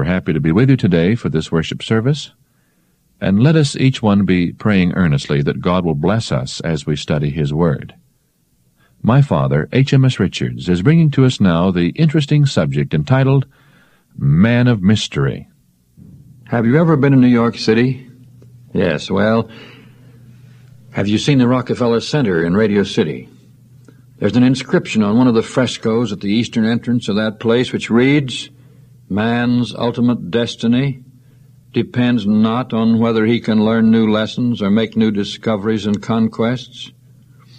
We're happy to be with you today for this worship service. And let us each one be praying earnestly that God will bless us as we study His Word. My father, H.M.S. Richards, is bringing to us now the interesting subject entitled Man of Mystery. Have you ever been in New York City? Yes, well, have you seen the Rockefeller Center in Radio City? There's an inscription on one of the frescoes at the eastern entrance of that place which reads, Man's ultimate destiny depends not on whether he can learn new lessons or make new discoveries and conquests,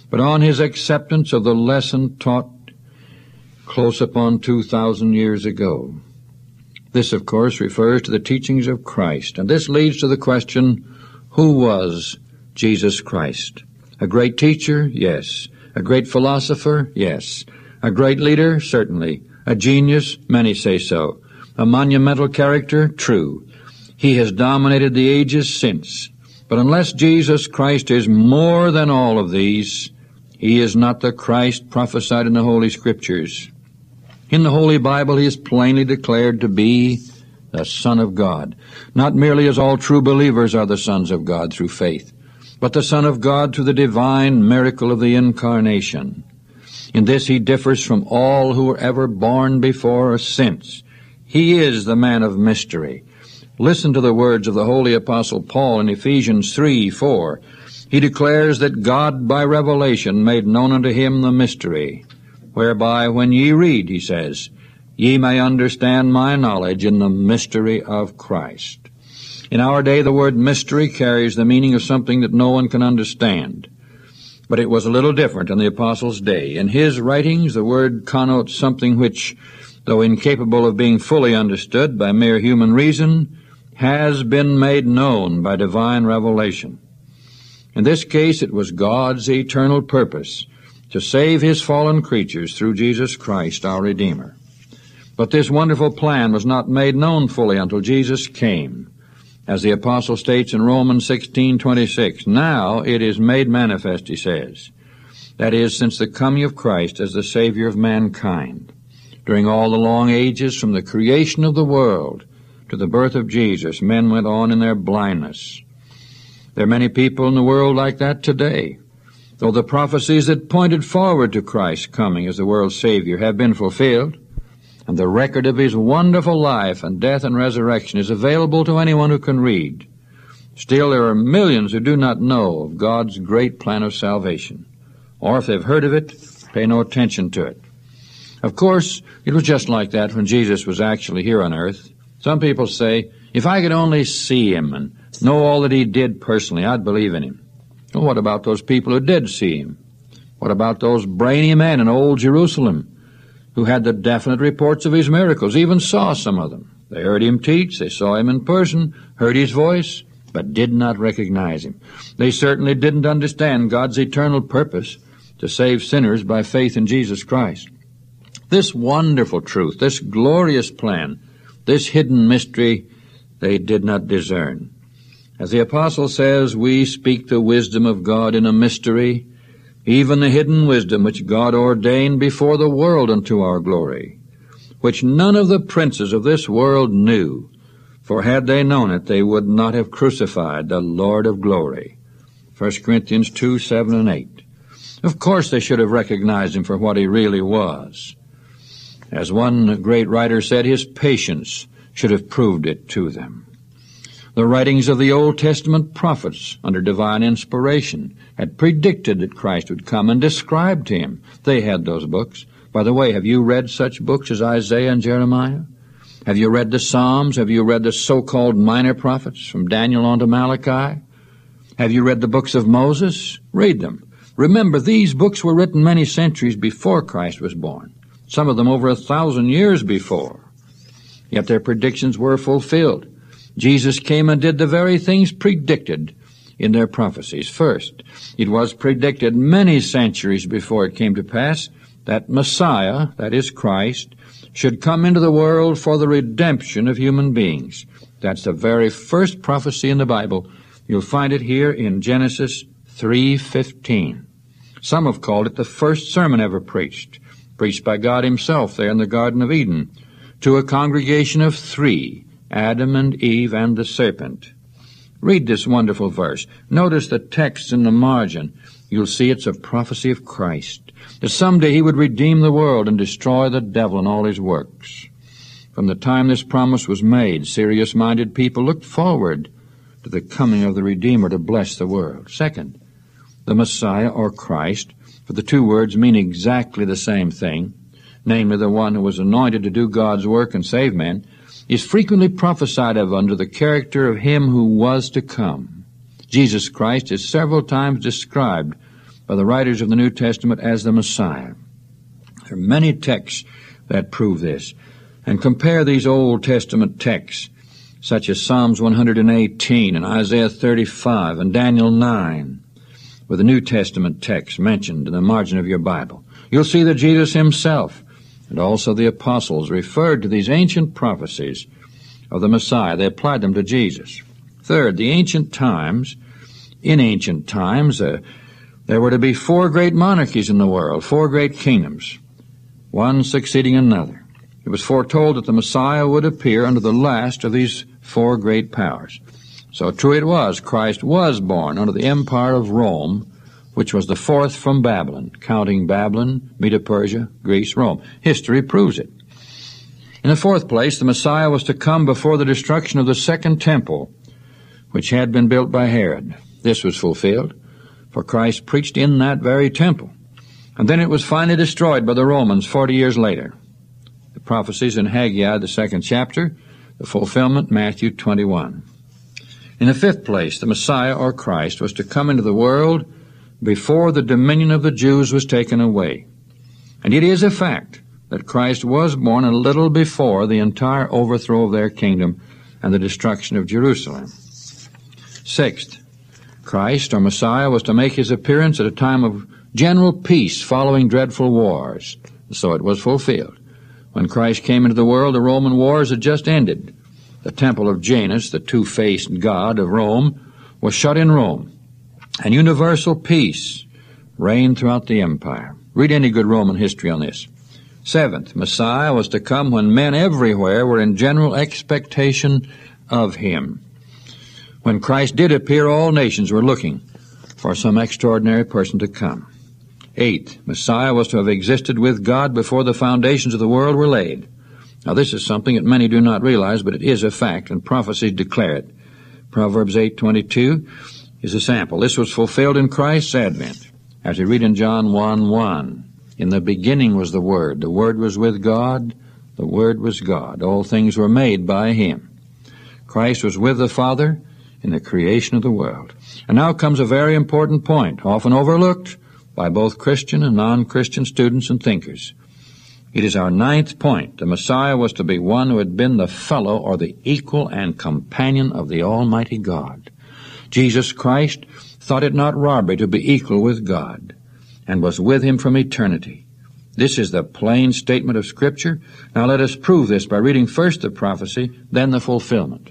but on his acceptance of the lesson taught close upon 2,000 years ago. This, of course, refers to the teachings of Christ, and this leads to the question, who was Jesus Christ? A great teacher? Yes. A great philosopher? Yes. A great leader? Certainly. A genius? Many say so. A monumental character? True. He has dominated the ages since. But unless Jesus Christ is more than all of these, he is not the Christ prophesied in the Holy Scriptures. In the Holy Bible, he is plainly declared to be the Son of God, not merely as all true believers are the sons of God through faith, but the Son of God through the divine miracle of the Incarnation. In this he differs from all who were ever born before or since. He is the man of mystery. Listen to the words of the Holy Apostle Paul in Ephesians 3 4. He declares that God by revelation made known unto him the mystery, whereby when ye read, he says, ye may understand my knowledge in the mystery of Christ. In our day, the word mystery carries the meaning of something that no one can understand. But it was a little different in the apostles' day. In his writings, the word connotes something which, though incapable of being fully understood by mere human reason, has been made known by divine revelation. In this case, it was God's eternal purpose to save his fallen creatures through Jesus Christ, our Redeemer. But this wonderful plan was not made known fully until Jesus came. As the apostle states in Romans 16:26, now it is made manifest, he says. That is, since the coming of Christ as the Savior of mankind. During all the long ages from the creation of the world to the birth of Jesus, men went on in their blindness. There are many people in the world like that today. Though the prophecies that pointed forward to Christ's coming as the world's Savior have been fulfilled, and the record of his wonderful life and death and resurrection is available to anyone who can read, still there are millions who do not know of God's great plan of salvation, or if they've heard of it, pay no attention to it. Of course, it was just like that when Jesus was actually here on earth. Some people say, if I could only see him and know all that he did personally, I'd believe in him. Well, what about those people who did see him? What about those brainy men in old Jerusalem who had the definite reports of his miracles, even saw some of them? They heard him teach, they saw him in person, heard his voice, but did not recognize him. They certainly didn't understand God's eternal purpose to save sinners by faith in Jesus Christ. This wonderful truth, this glorious plan, this hidden mystery, they did not discern. As the apostle says, we speak the wisdom of God in a mystery, even the hidden wisdom which God ordained before the world unto our glory, which none of the princes of this world knew, for had they known it, they would not have crucified the Lord of glory. 1 Corinthians 2, 7 and 8. Of course they should have recognized him for what he really was. As one great writer said, his patience should have proved it to them. The writings of the Old Testament prophets, under divine inspiration, had predicted that Christ would come and described him. They had those books. By the way, have you read such books as Isaiah and Jeremiah? Have you read the Psalms? Have you read the so-called minor prophets from Daniel on to Malachi? Have you read the books of Moses? Read them. Remember, these books were written many centuries before Christ was born, some of them over a thousand years before. Yet their predictions were fulfilled. Jesus came and did the very things predicted in their prophecies. First, it was predicted many centuries before it came to pass that Messiah, that is Christ, should come into the world for the redemption of human beings. That's the very first prophecy in the Bible. You'll find it here in Genesis 3:15. Some have called it the first sermon ever preached, preached by God himself there in the Garden of Eden to a congregation of 3 Adam and Eve and the serpent. Read this wonderful verse. Notice the text in the margin. You'll see it's a prophecy of Christ, that someday he would redeem the world and destroy the devil and all his works. From the time this promise was made, serious minded people looked forward to the coming of the Redeemer to bless the world. Second, the Messiah or Christ, for the two words mean exactly the same thing, namely the one who was anointed to do God's work and save men, is frequently prophesied of under the character of him who was to come. Jesus Christ is several times described by the writers of the New Testament as the Messiah. There are many texts that prove this. And compare these Old Testament texts, such as Psalms 118 and Isaiah 35 and Daniel 9, with the New Testament text mentioned in the margin of your Bible. You'll see that Jesus himself and also the apostles referred to these ancient prophecies of the Messiah. They applied them to Jesus. Third, the ancient times, in ancient times, uh, there were to be four great monarchies in the world, four great kingdoms, one succeeding another. It was foretold that the Messiah would appear under the last of these four great powers. So true it was, Christ was born under the empire of Rome, which was the fourth from Babylon, counting Babylon, Medo Persia, Greece, Rome. History proves it. In the fourth place, the Messiah was to come before the destruction of the second temple, which had been built by Herod. This was fulfilled, for Christ preached in that very temple. And then it was finally destroyed by the Romans forty years later. The prophecies in Haggai, the second chapter, the fulfillment, Matthew 21. In the fifth place, the Messiah or Christ was to come into the world before the dominion of the Jews was taken away. And it is a fact that Christ was born a little before the entire overthrow of their kingdom and the destruction of Jerusalem. Sixth, Christ or Messiah was to make his appearance at a time of general peace following dreadful wars. So it was fulfilled. When Christ came into the world, the Roman wars had just ended. The temple of Janus, the two-faced god of Rome, was shut in Rome and universal peace reigned throughout the empire. Read any good Roman history on this. Seventh, Messiah was to come when men everywhere were in general expectation of him. When Christ did appear, all nations were looking for some extraordinary person to come. Eighth, Messiah was to have existed with God before the foundations of the world were laid. Now this is something that many do not realize, but it is a fact, and prophecies declare it. Proverbs 8:22 is a sample. This was fulfilled in Christ's advent. As we read in John 1 1, in the beginning was the Word. The Word was with God. The Word was God. All things were made by Him. Christ was with the Father in the creation of the world. And now comes a very important point, often overlooked by both Christian and non-Christian students and thinkers. It is our ninth point. The Messiah was to be one who had been the fellow or the equal and companion of the Almighty God. Jesus Christ thought it not robbery to be equal with God, and was with him from eternity. This is the plain statement of Scripture. Now let us prove this by reading first the prophecy, then the fulfillment.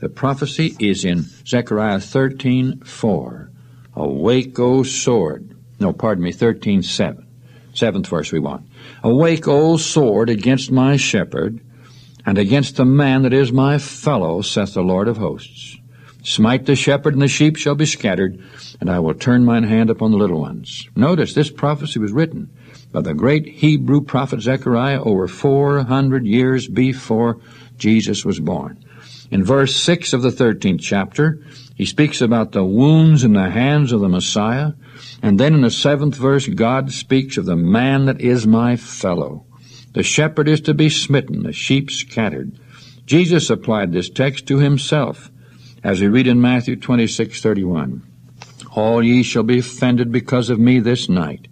The prophecy is in Zechariah 13:4. Awake, O sword. No, pardon me, 13:7. Seventh verse we want. Awake, O sword, against my shepherd, and against the man that is my fellow, saith the Lord of hosts. Smite the shepherd, and the sheep shall be scattered, and I will turn mine hand upon the little ones. Notice this prophecy was written by the great Hebrew prophet Zechariah over 400 years before Jesus was born. In verse 6 of the 13th chapter, he speaks about the wounds in the hands of the Messiah, and then in the seventh verse, God speaks of the man that is my fellow. The shepherd is to be smitten, the sheep scattered. Jesus applied this text to himself as we read in Matthew 26:31. All ye shall be offended because of me this night,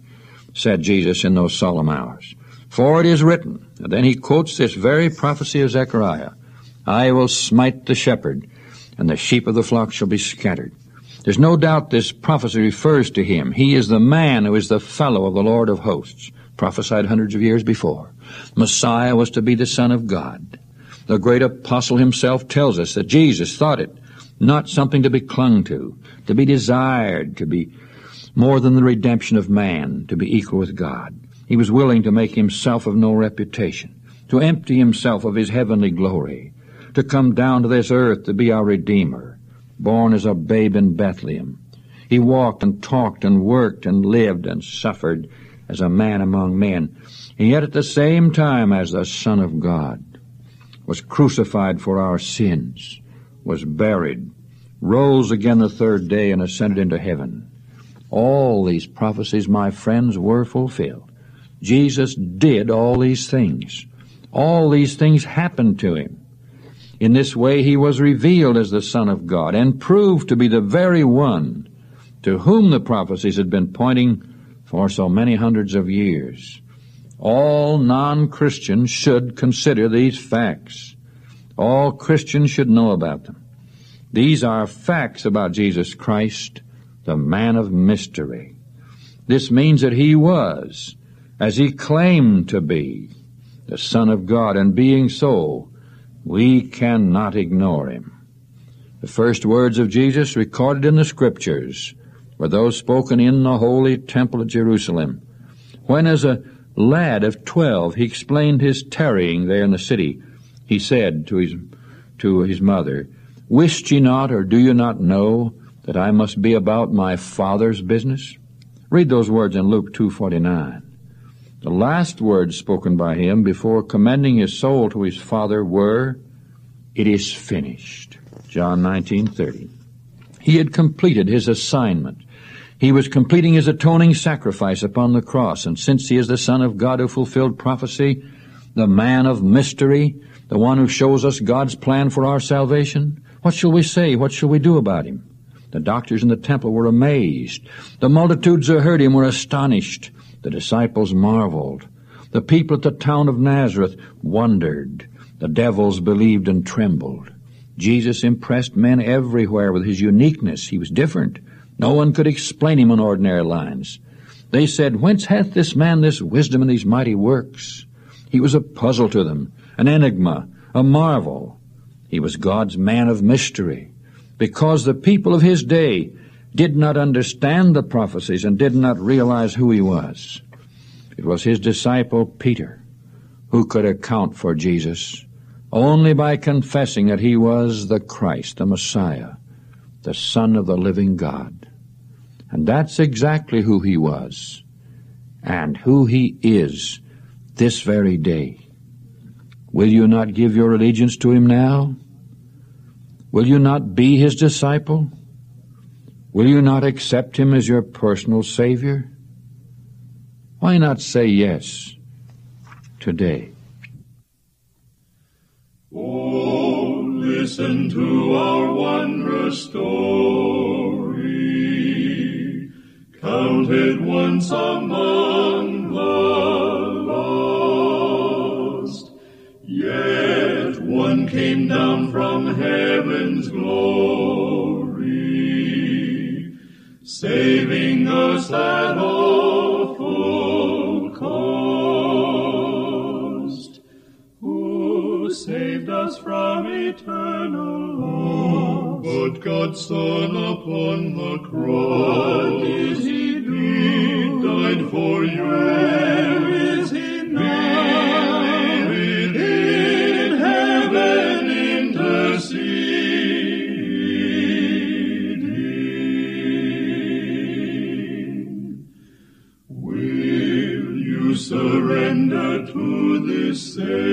said Jesus in those solemn hours. For it is written, and then he quotes this very prophecy of Zechariah, I will smite the shepherd, and the sheep of the flock shall be scattered. There's no doubt this prophecy refers to him. He is the man who is the fellow of the Lord of hosts, prophesied hundreds of years before. Messiah was to be the Son of God. The great apostle himself tells us that Jesus thought it not something to be clung to, to be desired, to be more than the redemption of man, to be equal with God. He was willing to make himself of no reputation, to empty himself of his heavenly glory, to come down to this earth to be our Redeemer, born as a babe in Bethlehem. He walked and talked and worked and lived and suffered as a man among men, and yet at the same time as the Son of God, was crucified for our sins, was buried, rose again the third day, and ascended into heaven. All these prophecies, my friends, were fulfilled. Jesus did all these things. All these things happened to him. In this way he was revealed as the Son of God and proved to be the very one to whom the prophecies had been pointing for so many hundreds of years. All non-Christians should consider these facts. All Christians should know about them. These are facts about Jesus Christ, the man of mystery. This means that he was, as he claimed to be, the Son of God, and being so, we cannot ignore him. The first words of Jesus recorded in the Scriptures were those spoken in the holy temple at Jerusalem, when as a lad of twelve he explained his tarrying there in the city. He said to his, to his mother, Wist ye not, or do you not know, that I must be about my Father's business? Read those words in Luke 2.49. The last words spoken by him before commending his soul to his Father were, It is finished. John 19.30. He had completed his assignment. He was completing his atoning sacrifice upon the cross, and since he is the Son of God who fulfilled prophecy, the man of mystery, the one who shows us God's plan for our salvation, what shall we say? What shall we do about him? The doctors in the temple were amazed. The multitudes who heard him were astonished. The disciples marveled. The people at the town of Nazareth wondered. The devils believed and trembled. Jesus impressed men everywhere with his uniqueness. He was different. No one could explain him on ordinary lines. They said, Whence hath this man this wisdom and these mighty works? He was a puzzle to them, an enigma, a marvel. He was God's man of mystery, because the people of his day did not understand the prophecies and did not realize who he was. It was his disciple Peter who could account for Jesus only by confessing that he was the Christ, the Messiah, the Son of the living God. And that's exactly who he was and who he is this very day. Will you not give your allegiance to him now? Will you not be his disciple? Will you not accept him as your personal Savior? Why not say yes today? Oh, listen to our wondrous story, counted once among the lost. Yet one came down from heaven's saving us at awful cost, who saved us from eternal loss. But God's Son upon the cross, what is he do? died for you. To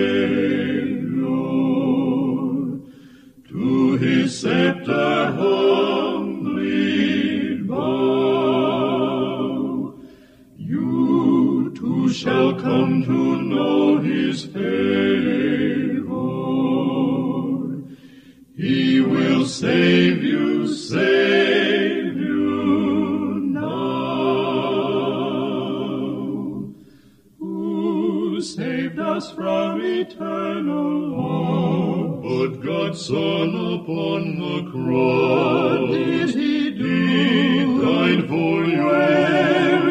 us from eternal law. But God's Son upon the cross, what did he do? He died for you.